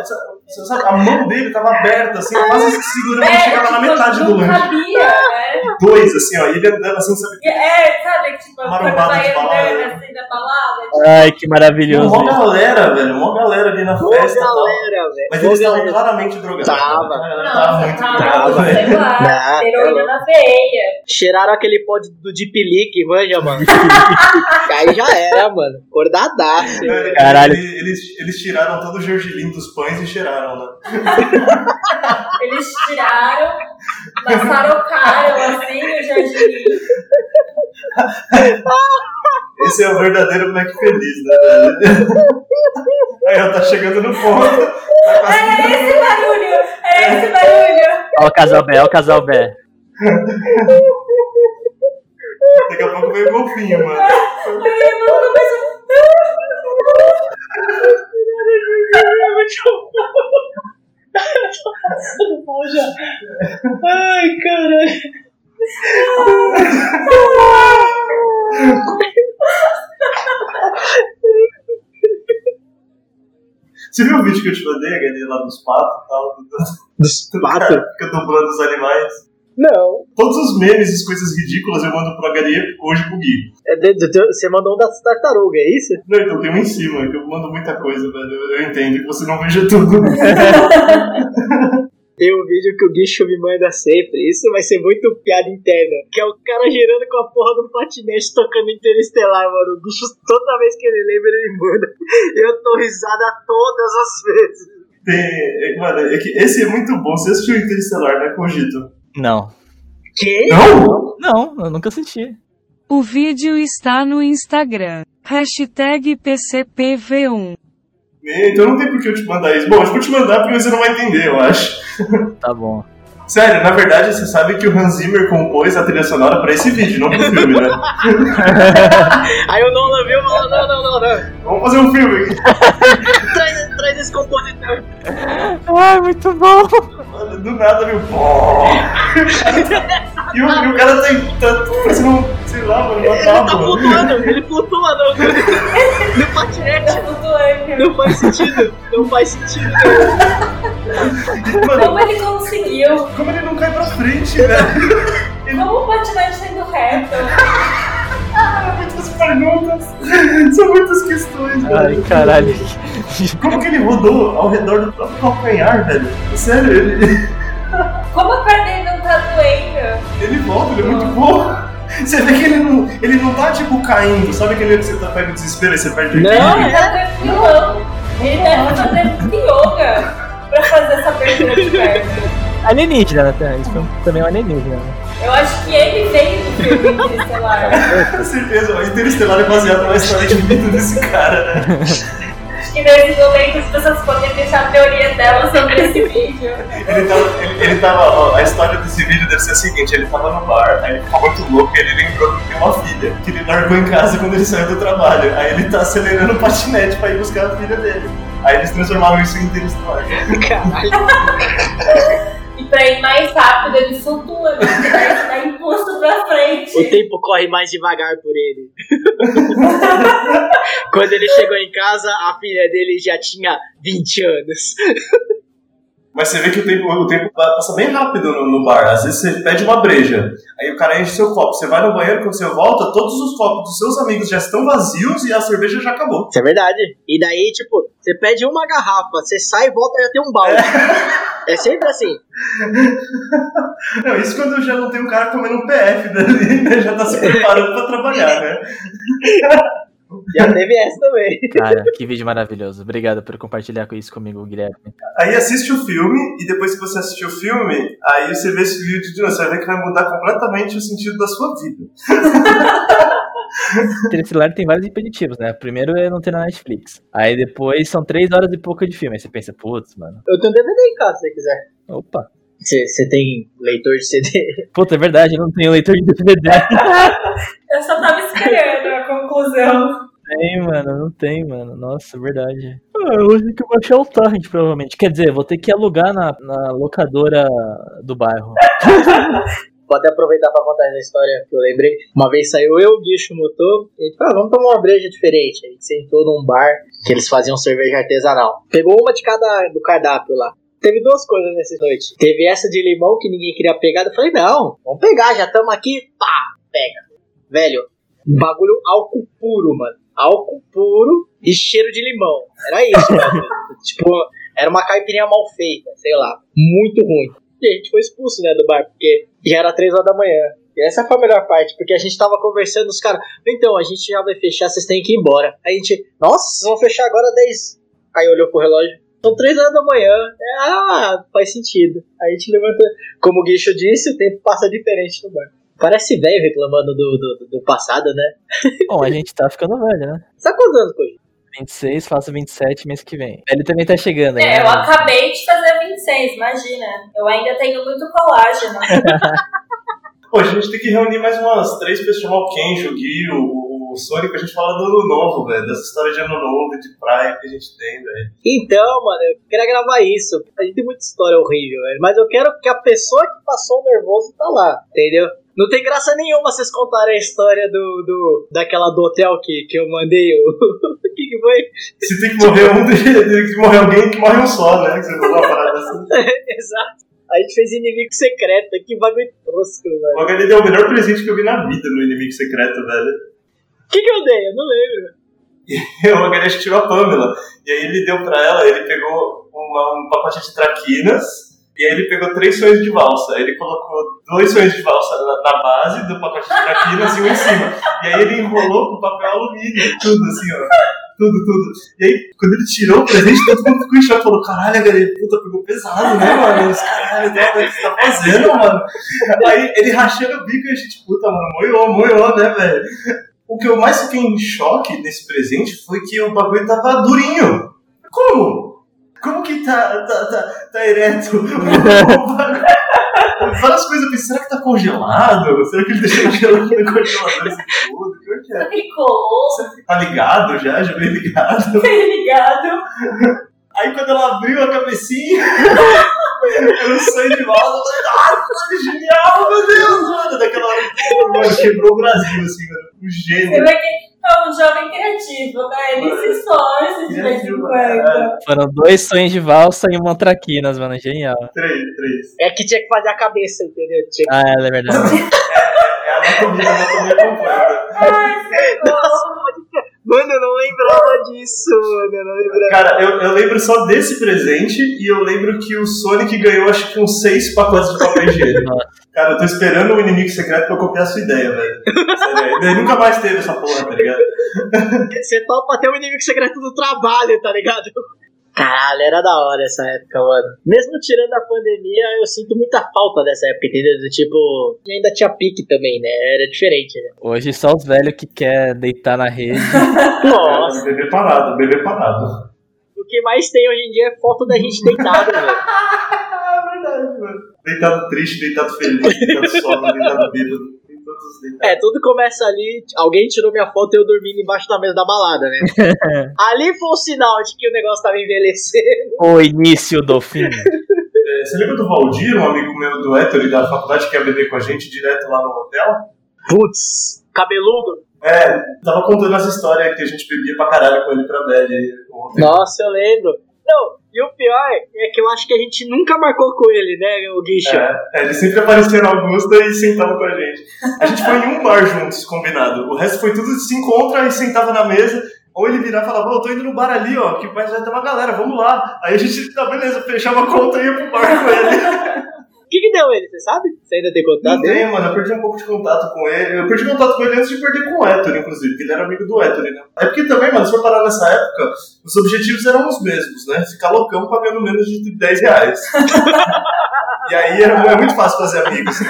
Você sabe, a mão dele tava aberta, assim, quase segurando chegar lá na tipo, metade do não lanche. cabia, né? Dois, assim, ó, e ele andando assim, sabe? É, sabe, tipo, Marombada de balada. assim na balada. Tipo, Ai, que Uma maravilhoso. mó galera, velho, uma galera ali na festa tal. galera, velho. Mas eles estavam claramente drogados. Tava. A galera não, tava muito tava, velho. sei lá, Não, heroína na veia. Cheiraram aquele pó do Deep Leak, manja, mano. Aí já era, mano. Acordadaço. É, Caralho. Eles, eles, eles tiraram todo o gergelim dos pães e cheiraram, né? Eles tiraram, maçarocaram assim o jardim. Esse é o verdadeiro Mac feliz, né? Aí ela tá chegando no ponto. Tá. Era esse barulho, era esse barulho. Ó o casal B, ó o casal B. Daqui a pouco vem o golfinho, mano. O mundo começou. Passando mal já. Ai, caralho. Você viu o vídeo que eu te mandei, aquele lá dos patos e tal? Dos Do patos? que Fica dublando os animais. Não. Todos os memes e as coisas ridículas eu mando pro HD hoje pro Gui. É de- de- de- Você mandou um das tartarugas, é isso? Não, então tem um em cima, que eu mando muita coisa, velho. Eu, eu entendo que você não veja tudo. Tem um vídeo que o Guicho me manda sempre. Isso vai ser muito piada interna. Que é o cara girando com a porra do patinete tocando Interestelar, mano. O Guicho, toda vez que ele lembra, ele manda. Eu tô risada todas as vezes. Tem, é, mano, é que esse é muito bom. Você assistiu Interestelar, né, Cogito? Não. Que? Não? Não, eu nunca assisti. O vídeo está no Instagram. Hashtag PCPV1. Então não tem por que eu te mandar isso. Bom, eu vou te mandar porque você não vai entender, eu acho. Tá bom. Sério, na verdade, você sabe que o Hans Zimmer compôs a trilha sonora pra esse vídeo, não pro filme, né? Aí o Nolan viu e falou: não, não, não, não. Vamos fazer um filme aqui. Traz, traz esse compositor. Ai, muito bom. Mano, Do nada. Pô. E o, e o cara tá, tá parecendo um, sei lá, mano, uma Ele tá tábua. flutuando, ele flutua no, no, patinete. Tá. Não faz sentido. Não faz sentido. Mano, Como ele conseguiu? como ele não cai pra frente, velho? Como o patinete sendo reto? Muitas perguntas. São muitas questões, Ai, velho. caralho. Como que ele rodou ao redor do próprio calcanhar, velho? Sério, ele, Como a perna dele não tá doendo? ele volta, ele é muito bom. Você vê que ele não, ele não tá, tipo, caindo. Sabe aquele que você tá pegando desespero e você perde o Não? Ele tá tranquilão. Ele deve fazer yoga pra fazer essa abertura de perna. Alienígena, né? Isso foi também um alienígena. né? Eu acho que ele veio do filme Interestelar. Com certeza, o Interestelar é baseado na história de vida desse cara, né? Acho que nesse momento as pessoas podem deixar a teoria dela sobre esse vídeo. Ele tava, ele, ele tava ó, a história desse vídeo deve ser a seguinte, ele tava no bar, aí ele ficou muito louco e ele lembrou que tem uma filha, que ele largou em casa quando ele saiu do trabalho. Aí ele tá acelerando o patinete pra ir buscar a filha dele. Aí eles transformaram isso em Interestelar. E pra ir mais rápido, ele flutua, né? Ele dá impulso pra frente. O tempo corre mais devagar por ele. Quando ele chegou em casa, a filha dele já tinha 20 anos. Mas você vê que o tempo, o tempo passa bem rápido no, no bar. Às vezes você pede uma breja, aí o cara enche seu copo. Você vai no banheiro, quando você volta, todos os copos dos seus amigos já estão vazios e a cerveja já acabou. Isso é verdade. E daí, tipo, você pede uma garrafa, você sai e volta e já tem um balde. É sempre assim. Não, isso quando já não tem um cara comendo um PF dali, né? já tá se preparando pra trabalhar, né? Já teve essa também. Cara, que vídeo maravilhoso. Obrigado por compartilhar com isso comigo, Guilherme. Aí assiste o filme, e depois que você assistir o filme, aí você vê esse vídeo de novo, você vai ver que vai mudar completamente o sentido da sua vida. Interestelar tem vários impeditivos, né? Primeiro é não ter na Netflix. Aí depois são três horas e pouco de filme. Aí você pensa, putz, mano. Eu tenho DVD em casa, se você quiser. Opa. Você você tem leitor de CD? Puta, é verdade, eu não tenho leitor de DVD. Eu só tava esperando a conclusão. Tem, mano, não tem, mano. Nossa, é verdade. Ah, eu vou ter que baixar o torrent, provavelmente. Quer dizer, vou ter que alugar na, na locadora do bairro. Vou até aproveitar pra contar essa história que eu lembrei. Uma vez saiu eu, o Guicho, o motor, e a gente falou, ah, vamos tomar uma breja diferente. A gente sentou num bar que eles faziam cerveja artesanal. Pegou uma de cada do cardápio lá. Teve duas coisas nessa noite. Teve essa de limão que ninguém queria pegar. Eu falei, não, vamos pegar, já estamos aqui, pá, pega. Velho, bagulho álcool puro, mano. Álcool puro e cheiro de limão. Era isso, mano. tipo, era uma caipirinha mal feita, sei lá. Muito ruim. E a gente foi expulso, né, do bar, porque já era três horas da manhã. E essa foi a melhor parte, porque a gente tava conversando, os caras, então, a gente já vai fechar, vocês têm que ir embora. Aí a gente, nossa, vocês vão fechar agora 10. Aí olhou pro relógio, são três horas da manhã. É, ah, faz sentido. Aí a gente levantou. Como o Guicho disse, o tempo passa diferente no bar. Parece velho reclamando do, do, do passado, né? Bom, a gente tá ficando velho, né? Você tá quantos anos, Coelho? 26, faço 27 mês que vem. Ele também tá chegando aí. É, eu né? acabei de fazer 26, imagina. Eu ainda tenho muito colágeno. Pô, a gente tem que reunir mais umas três pessoas, chamar o Kenji, o Gui, o, o Sonic, pra gente falar do ano novo, velho. Dessa história de ano novo, de praia que a gente tem, velho. Então, mano, eu queria gravar isso. A gente tem muita história horrível, velho. Mas eu quero que a pessoa que passou o nervoso tá lá, entendeu? Não tem graça nenhuma vocês contarem a história do, do daquela do hotel que, que eu mandei. O que, que foi? Se tem que morrer um, tem que morrer alguém que morre um só, né? Que você falou uma parada assim. Exato. A gente fez inimigo secreto. Que bagulho tosco, velho. O HL deu o melhor presente que eu vi na vida no Inimigo Secreto, velho. O que, que eu dei? Eu não lembro. O que tirou a Pamela. E aí ele deu pra ela, ele pegou uma- um pacote de traquinas. E aí ele pegou três sonhos de valsa. Ele colocou dois sonhos de valsa na, na base do pacote de traquinas e um em cima. E aí ele enrolou com papel alumínio, tudo assim, ó. Tudo, tudo. E aí, quando ele tirou o presente, todo mundo ficou em choque. Falou, caralho, HL, puta, pegou pesado, né, mano? Os caralho, o que você tá fazendo, mano? Aí ele rachando o bico e a gente, puta, mano, moiou, moiou, né, velho? O que eu mais fiquei em choque nesse presente foi que o bagulho tava durinho. Como? Como que tá, tá, tá, tá ereto? O bagulho- Várias coisas eu pensei, será que tá congelado? Será que ele deixou gelado no congelador esse tudo? Como é que é? Ele colou, Tá ligado já? Já veio ligado? ligado. Aí quando ela abriu a cabecinha, eu saí de volta, eu falei, nossa, que genial, meu Deus, mano. Daquela hora que mano, quebrou o Brasil, assim, mano. O Você gênio. vê que é um jovem criativo, né? Ele se esforça de vez em quando. Foram dois sonhos de valsa e uma traquinas, mano. Genial. Três, três. É que tinha que fazer a cabeça, entendeu? Tinha que... Ah, é verdade. É a anatomia, a anatomia completa. Ai, socorro. Mano, eu não lembrava disso, mano. Eu não lembrava. Cara, eu, eu lembro só desse presente e eu lembro que o Sonic ganhou acho que uns seis pacotes de papel higiênico. Cara, eu tô esperando o inimigo secreto pra eu copiar a sua ideia, velho. Daí nunca mais teve essa porra, tá ligado? Você topa até o inimigo secreto do trabalho, tá ligado? Caralho, era da hora essa época, mano. Mesmo tirando a pandemia, eu sinto muita falta dessa época, entendeu? Do tipo, ainda tinha pique também, né? Era diferente, né? Hoje só os velhos que quer deitar na rede. Nossa, Bebê parado, bebê parado. o que mais tem hoje em dia é foto da gente deitado, velho. Ah, verdade, mano. Deitado triste, deitado feliz, deitado solo, deitado bêbado. Todos os. É, tudo começa ali. Alguém tirou minha foto e eu dormindo embaixo da mesa da balada, né? ali foi o sinal de que o negócio tava envelhecendo. o início do fim. É, Você lembra do Valdir, um amigo meu do Héctor da faculdade que ia beber com a gente direto lá no hotel? Putz, cabeludo. É, tava contando essa história que a gente bebia pra caralho com ele pra Belly ontem. Nossa, eu lembro. Não, e o pior é que eu acho que a gente nunca marcou com ele, né, o Guicho? É, é, ele sempre aparecia na Augusta e sentava com a gente. A gente foi em um bar juntos, combinado. O resto foi tudo se encontra e sentava na mesa. Ou ele virava e falava, ô, eu tô indo no bar ali, ó, que vai ter uma galera, vamos lá. Aí a gente, tá, beleza, fechava a conta e ia pro bar com ele. O que, que deu ele, você sabe? Você ainda tem contato Não tem, mano, eu perdi um pouco de contato com ele. Eu perdi contato com ele antes de perder com o Héctor, inclusive, porque ele era amigo do Héctor, né? É porque também, mano, se for parar nessa época, os objetivos eram os mesmos, né? Ficar loucão pagando menos de 10 reais. e aí era, é muito fácil fazer amigos.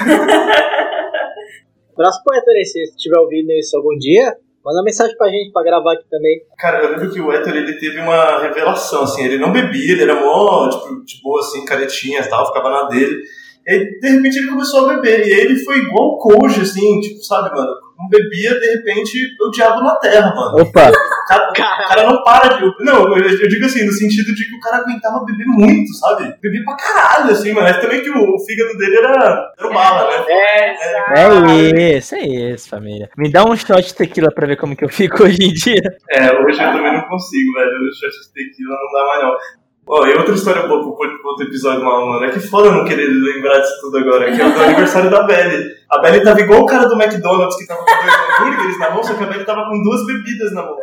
Abraço pro Héctor aí, se você estiver ouvindo isso algum dia, manda mensagem pra gente pra gravar aqui também. Cara, eu lembro que o Héctor, ele teve uma revelação, assim, ele não bebia, ele era mó, tipo, de boa, assim, caretinha e tal, ficava na dele. E aí, de repente, ele começou a beber, e aí ele foi igual o Koji, assim, tipo, sabe, mano, não bebia, de repente, o diabo na terra, mano. Opa, O cara, o cara não para de. Não, eu, digo assim, no sentido de que o cara aguentava beber muito, sabe? Bebia pra caralho, assim, mano. Mas também que o, o fígado dele era, era o bala, né? É, é isso, é isso, família. Me dá um shot de tequila pra ver como que eu fico hoje em dia. É, hoje eu também não consigo, velho. O shot de tequila não dá mais, não. Ó, e outra história boa pro, outro episódio lá, mano. É que foda não querer lembrar disso tudo agora, que é o aniversário da Belly. A Belly tava igual o cara do McDonald's que tava com hambúrgueres na mão, só que a Belly tava com duas bebidas na mão.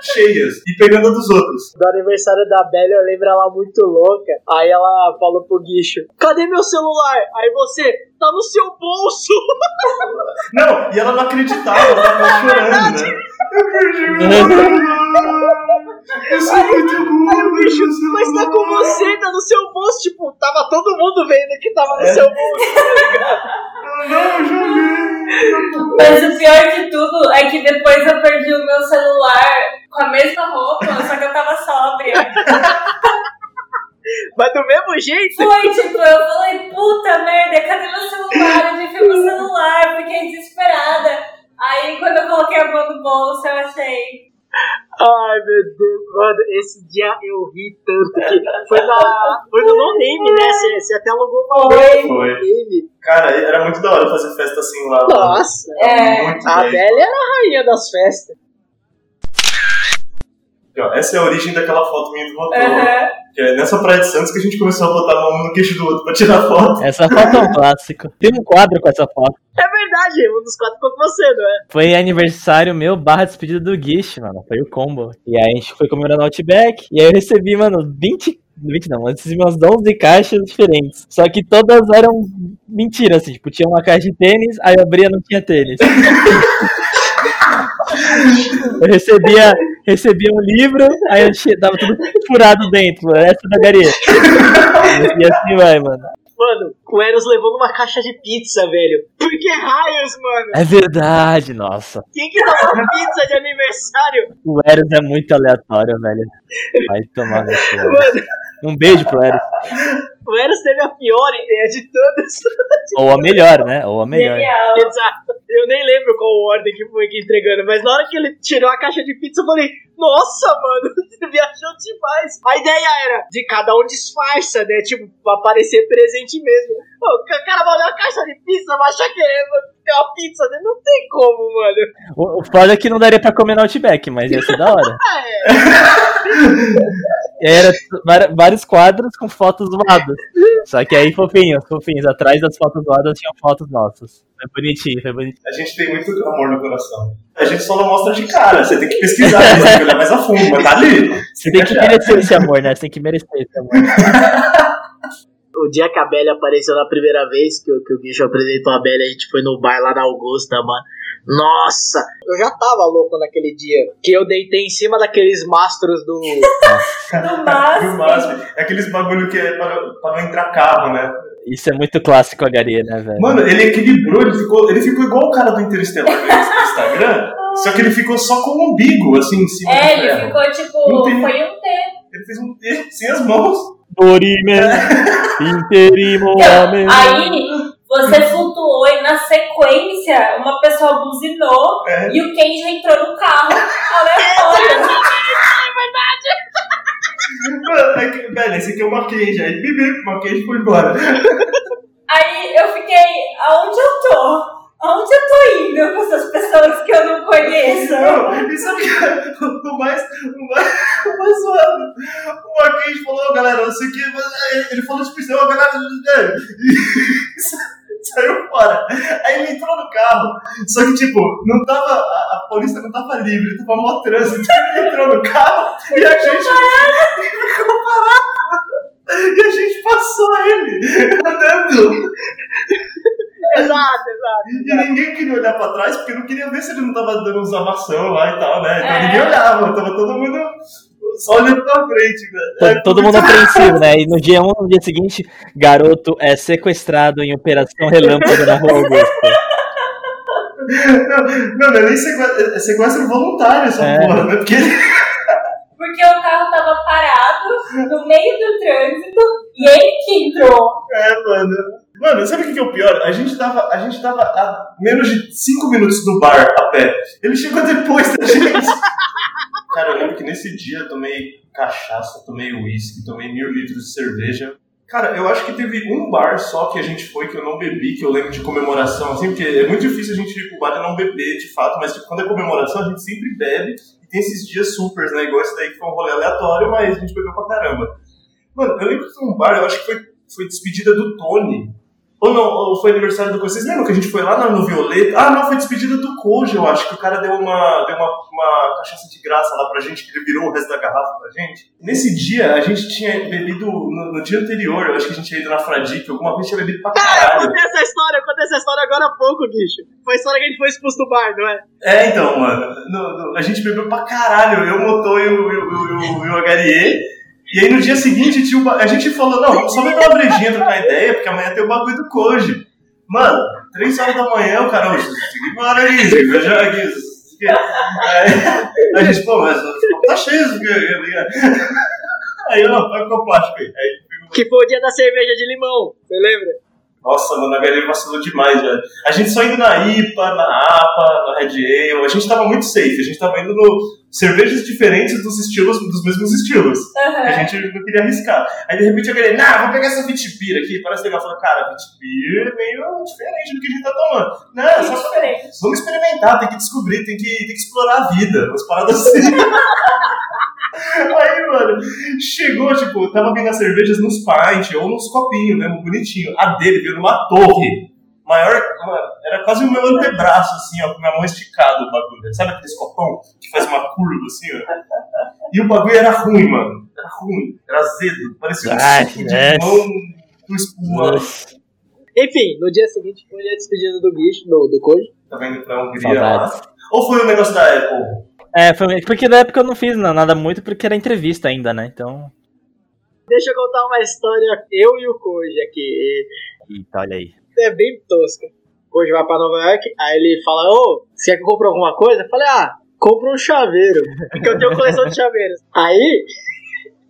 Cheias. E pegando dos outros. do aniversário da Bela, eu lembro ela muito louca. Aí ela falou pro Guicho: Cadê meu celular? Aí você, tá no seu bolso. Não, e ela não acreditava, ela tava chorando, né? Eu perdi meu celular. Eu sou muito Aí o burro, Guicho, meu celular. mas tá com você, tá no seu bolso. Tipo, tava todo mundo vendo que tava no É. seu bolso, tá ligado? Não, joguei. Mas o pior de tudo é que depois eu perdi o meu celular com a mesma roupa, só que eu tava sóbria. Mas do mesmo jeito. Foi, tipo, eu falei, puta merda, cadê meu celular? Eu devia meu celular, eu fiquei desesperada. Aí quando eu coloquei a mão no bolso, eu achei. Ai, meu Deus, mano, esse dia eu ri tanto que foi na. Foi no No Name, né? Você, você até alugou no. No Foi. Name. Cara, era muito da hora fazer festa assim lá. Nossa, É. A bem. Bela era a rainha das festas. Essa é a origem daquela foto minha do rotor. Aham. Que é nessa Praia de Santos que a gente começou a botar a mão no queixo do outro pra tirar foto. Essa foto é um clássico. Tem um quadro com essa foto. É verdade, um dos quatro ficou com você, não é? Foi aniversário meu barra despedida do Guiche, mano. Foi o combo. E aí a gente foi comer no Outback. E aí eu recebi, mano, 20. 20 não, eu recebi umas 11 caixas diferentes. Só que todas eram mentira, assim. Tipo, tinha uma caixa de tênis, aí eu abria não tinha tênis. Eu recebia, recebia um livro, aí eu tava tudo furado dentro, mano. Essa da Garia. E assim vai, mano. Mano, o Eros levou numa caixa de pizza, velho. Por que raios, mano? É verdade, nossa. Quem que dá uma pizza de aniversário? O Eros é muito aleatório, velho. Vai tomar no. Mano, Um beijo pro Eros. O Eros teve a pior ideia de todas. Ou a melhor, né? Ou a melhor. Genial. Exato. Eu nem lembro qual ordem que foi que entregando, mas na hora que ele tirou a caixa de pizza, eu falei, nossa, mano, você viajou demais. A ideia era de cada um disfarça, né? Tipo, pra parecer presente mesmo. Pô, o cara vai olhar a caixa de pizza, vai achar que é tem uma pizza, né? Não tem como, mano. O, o foda é que não daria pra comer no Outback, mas ia ser da hora. Ah, é. Era vários quadros com fotos zoadas. Só que aí fofinhos, fofinhos. Atrás das fotos zoadas tinham fotos nossas. Foi bonitinho, foi bonitinho. A gente tem muito amor no coração. A gente só não mostra de cara, você tem que pesquisar, você tem que olhar mais a fundo, mas tá ali. Você tem que merecer esse amor, né? Você tem que merecer esse amor. O dia que a Belly apareceu na primeira vez, que, o- que o Guicho apresentou a Belly, a gente foi no bar lá na Augusta, mano. Nossa! Eu já tava louco naquele dia. Que eu deitei em cima daqueles mastros do. Máximo. No máximo. É aqueles bagulho que é para, para não entrar carro, né? Isso é muito clássico, a Garia, né, velho? Mano, ele equilibrou, ele ficou, ele ficou igual o cara do Interestelar no Instagram, só que ele ficou só com o umbigo, assim, em cima do É, ele ficou tipo. Não tem- Foi um T. Ele fez um T sem as mãos. Dorime, interimo, amém. Aí você flutuou e na sequência uma pessoa buzinou É. e o Ken já entrou no carro aleatório. É que, velho, esse aqui é uma queijo. Aí, bibi, uma queijo foi embora. Aí eu fiquei, aonde eu tô? Aonde eu tô indo com essas pessoas que eu não conheço? Não, sabe o que é o mais, o mais, o mais zoado? O Marquês falou, galera, não sei o que, ele falou tipo, não, galera, e saiu fora. Aí ele entrou no carro, só que tipo, não tava, a, a polícia não tava livre, tava mó trânsito, então ele entrou no carro e a gente ficou parado. E a gente passou ele andando. exato, exato. E ninguém queria olhar pra trás porque não queria ver se ele não tava dando uns amassão lá e tal, né? Então É. ninguém olhava, tava todo mundo só olhando pra frente, velho. Todo, É todo mundo apreensivo, né? E no dia 1, no dia seguinte, garoto é sequestrado em Operação Relâmpago na Rua Augusta. Não, não, não é nem sequestro, é sequestro voluntário essa É. porra, né? Porque Porque o carro tava parado no meio do trânsito e ele que entrou. é, mano. Mano, sabe o que é o pior? A gente tava, a gente tava a menos de 5 minutos do bar a pé. Ele chegou depois da gente. Cara, eu lembro que nesse dia eu tomei cachaça, tomei uísque, tomei mil litros de cerveja. Cara, eu acho que teve um bar só que a gente foi que eu não bebi, que eu lembro de comemoração, assim, porque é muito difícil a gente ir pro bar e não beber, de fato, mas tipo, quando é comemoração a gente sempre bebe e tem esses dias supers, né? Igual esse daí que foi um rolê aleatório, mas a gente bebeu pra caramba. Mano, eu lembro que foi um bar, eu acho que foi, foi despedida do Tony. Ou não, ou foi aniversário do. Vocês lembram que a gente foi lá no, no Violeta? Ah, não, foi despedida do Koji, eu acho, que o cara deu uma, deu uma, uma cachaça de graça lá pra gente, que ele virou o resto da garrafa pra gente. Nesse dia, a gente tinha bebido, no, no dia anterior, eu acho que a gente tinha ido na Fradique, alguma vez tinha bebido pra Eu caralho. contei essa história, eu contei essa história agora há pouco, Guicho. Foi a história que a gente foi expulso do bar, não é? É, então, mano, no- a gente bebeu pra caralho, eu, o Motô e o, e o, e o, e o Agarie. E aí no dia seguinte tinha um ba- a gente falou, não, vamos só beber uma brejinha, trocar ideia, porque amanhã tem o bagulho do Koji. Mano, três horas da manhã, o cara, oxe, embora aí, veja isso aqui. Aí a gente, pô, mas tá cheio isso ligado? Aí, ó, vai com o plástico aí. Aí Que foi o dia da cerveja de limão, você lembra? nossa, mano, a galera vacilou demais, velho. A gente só indo na IPA, na APA, na Red Ale, a gente tava muito safe, a gente tava indo no cervejas diferentes dos estilos, dos mesmos estilos. A gente não queria arriscar. Aí de repente a galera, nah, vou pegar essa Vitibir aqui, parece legal. Eu falei, cara, Vitibir é meio diferente do que a gente tá tomando. Não, é só diferente. vamos experimentar, tem que descobrir, tem que, tem que explorar a vida, umas paradas assim. Aí, mano, chegou, tipo, tava vindo as cervejas nos pint ou nos copinhos mesmo, bonitinho. A dele veio numa torre. Maior, mano, era quase o meu antebraço, assim, ó, com minha mão esticada o bagulho. Sabe aqueles copão que faz uma curva, assim, ó? E o bagulho era ruim, mano. Era ruim, era azedo. Parecia um Ai, suco de é. mão com espuma. Enfim, no dia seguinte foi a despedida do bicho, do, do Koji. Tava indo pra Hungria lá. Ou foi o negócio da Apple? É, foi porque na época eu não fiz na- nada muito porque era entrevista ainda, né? Então. Deixa eu contar uma história, eu e o Koji aqui. Eita, olha aí. É bem tosca. Koji vai pra Nova York, aí ele fala, ô, você quer que eu compre alguma coisa? Eu falei, ah, compra um chaveiro. Porque eu tenho coleção de chaveiros. Aí,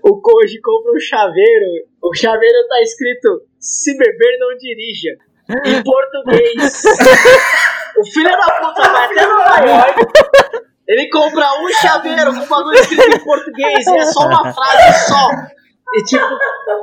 o Koji compra um chaveiro, o chaveiro tá escrito, se beber não dirija. Em português. o filho da puta vai até Nova York. Ele compra um chaveiro com bagulho escrito em português e é só uma frase só. E tipo,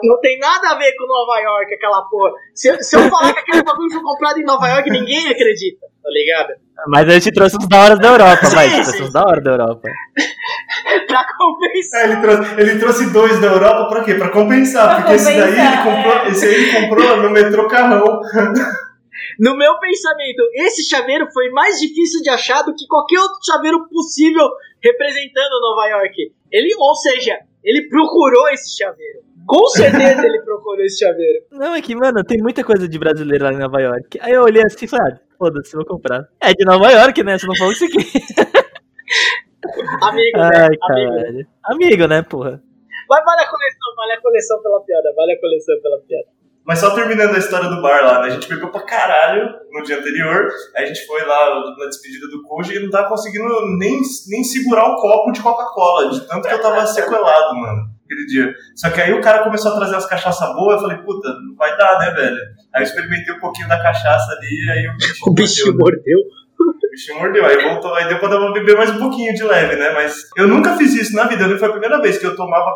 não tem nada a ver com Nova York, aquela porra. Se, eu- se eu falar que aquele bagulho foi comprado em Nova York, ninguém acredita, tá ligado? Mas eu te trouxe os da hora da Europa, Sim, vai. Sim, trouxe os da hora da Europa. Pra compensar. É, ele, trouxe, ele trouxe dois da Europa pra quê? Pra compensar. Pra porque esse daí ele compensar, comprou, é. esse aí ele comprou no metrô Carrão. No meu pensamento, esse chaveiro foi mais difícil de achar do que qualquer outro chaveiro possível representando Nova York. Ele, ou seja, ele procurou esse chaveiro. Com certeza ele procurou esse chaveiro. Não, é que, mano, tem muita coisa de brasileiro lá em Nova York. Aí eu olhei assim e falei, ah, foda-se, vou comprar. É de Nova York, né? Você não falou isso aqui. Amigo, né? Ai, Amigo. caralho. Amigo, né, porra? Mas vale a coleção, vale a coleção pela piada, vale a coleção pela piada. Mas só terminando a história do bar lá, né? A gente bebeu pra caralho no dia anterior. Aí a gente foi lá na despedida do Koji e não tava conseguindo nem, nem segurar o copo de Coca-Cola, de tanto que eu tava sequelado, mano, aquele dia. Só que aí o cara começou a trazer as cachaças boas, eu falei, puta, não vai dar, né, velho? Aí eu experimentei um pouquinho da cachaça ali, aí o bicho O bicho mordeu. O bichinho mordeu, aí voltou, aí deu pra beber mais um pouquinho de leve, né? Mas eu nunca fiz isso na vida, foi a primeira vez que eu tomava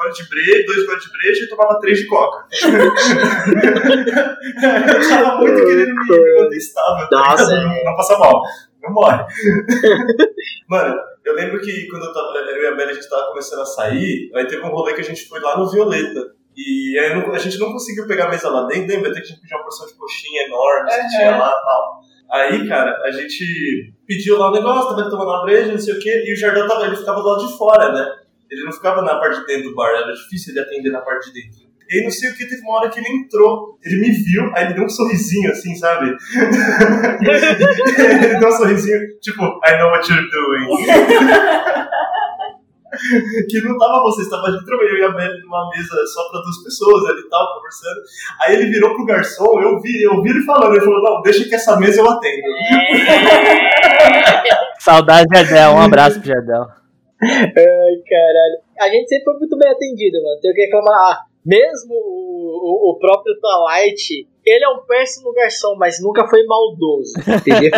gole de breja, dois goles de breja e tomava três de coca. eu tava muito querendo me Nossa, ligado? não, não passa mal, não morre. Mano, eu lembro que quando eu, tava, eu e a Bela a gente tava começando a sair, aí teve um rolê que a gente foi lá no Violeta. E aí não- a gente não conseguiu pegar a mesa lá dentro, lembra? Até que a gente pediu uma porção de coxinha enorme, que Uhum. tinha lá e tal. Aí, cara, a gente pediu lá o negócio, tava tomando uma breja, não sei o quê, e o Jardel tava, ele ficava do lado de fora, né? Ele não ficava na parte de dentro do bar, era difícil ele atender na parte de dentro. E aí, não sei o que, teve uma hora que ele entrou, ele me viu, aí ele deu um sorrisinho assim, sabe? ele deu um sorrisinho, tipo, I know what you're doing. que não tava você, estava literalmente eu e a numa mesa só pra duas pessoas ali e tal, conversando. Aí ele virou pro garçom, eu vi, eu vi ele falando, ele falou, não, deixa que essa mesa eu atendo. Saudade de Jardel, um abraço pro Jardel. Ai, caralho. A gente sempre foi muito bem atendido, mano. Tem o que reclamar. Ah, mesmo o, o, o próprio Twilight, ele é um péssimo garçom, mas nunca foi maldoso. Entendeu?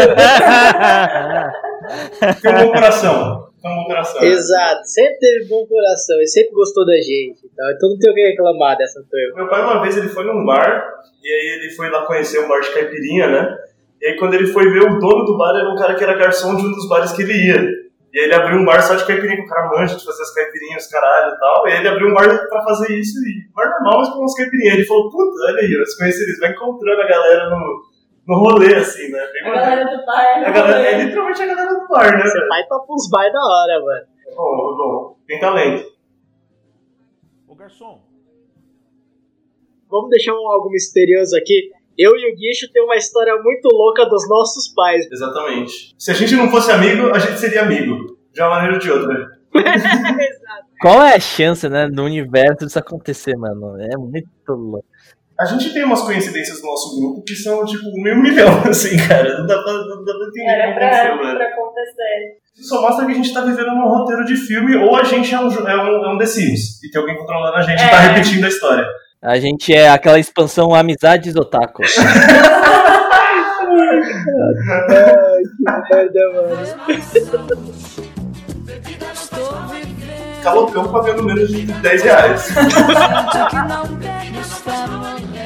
Tem um bom coração. Tem um bom coração. Exato. Sempre teve bom coração. Ele sempre gostou da gente. Então, então não tem o que reclamar dessa turma. Meu pai, uma vez, ele foi num bar, e aí ele foi lá conhecer um bar de caipirinha, né? E aí, quando ele foi ver o dono do bar, era um cara que era garçom de um dos bares que ele ia. E aí, ele abriu um bar só de caipirinha, que o cara manja de fazer as caipirinhas, caralho e tal. E aí, ele abriu um bar pra fazer isso, e bar normal, mas com umas caipirinhas. Ele falou, puta, olha aí, você conhece eles, vai encontrando a galera no, no rolê, assim, né? Bem A maneiro. galera do bar. A galera, é literalmente a galera do bar, né? Seu velho? pai topa uns bar da hora, mano. Bom, bom, tem talento. Ô garçom, Vamos deixar um algo misterioso aqui. Eu e o Guicho tem uma história muito louca dos nossos pais. Exatamente. Se a gente não fosse amigo, a gente seria amigo. De uma maneira ou de outra. Exato. Qual é a chance, né, do universo disso acontecer, mano? É muito louco. A gente tem umas coincidências no nosso grupo que são tipo meio milhão, assim, cara. Não dá pra, não dá pra entender Era pra, aconteceu, pra acontecer. Isso só mostra que a gente tá vivendo num roteiro de filme ou a gente é um, é um, é um The Sims. E tem alguém controlando a gente e tá É. repetindo a história. A gente é aquela expansão Amizades Otaku. Merda, mano. Estou vivendo. Calopão pagando menos de 10 reais.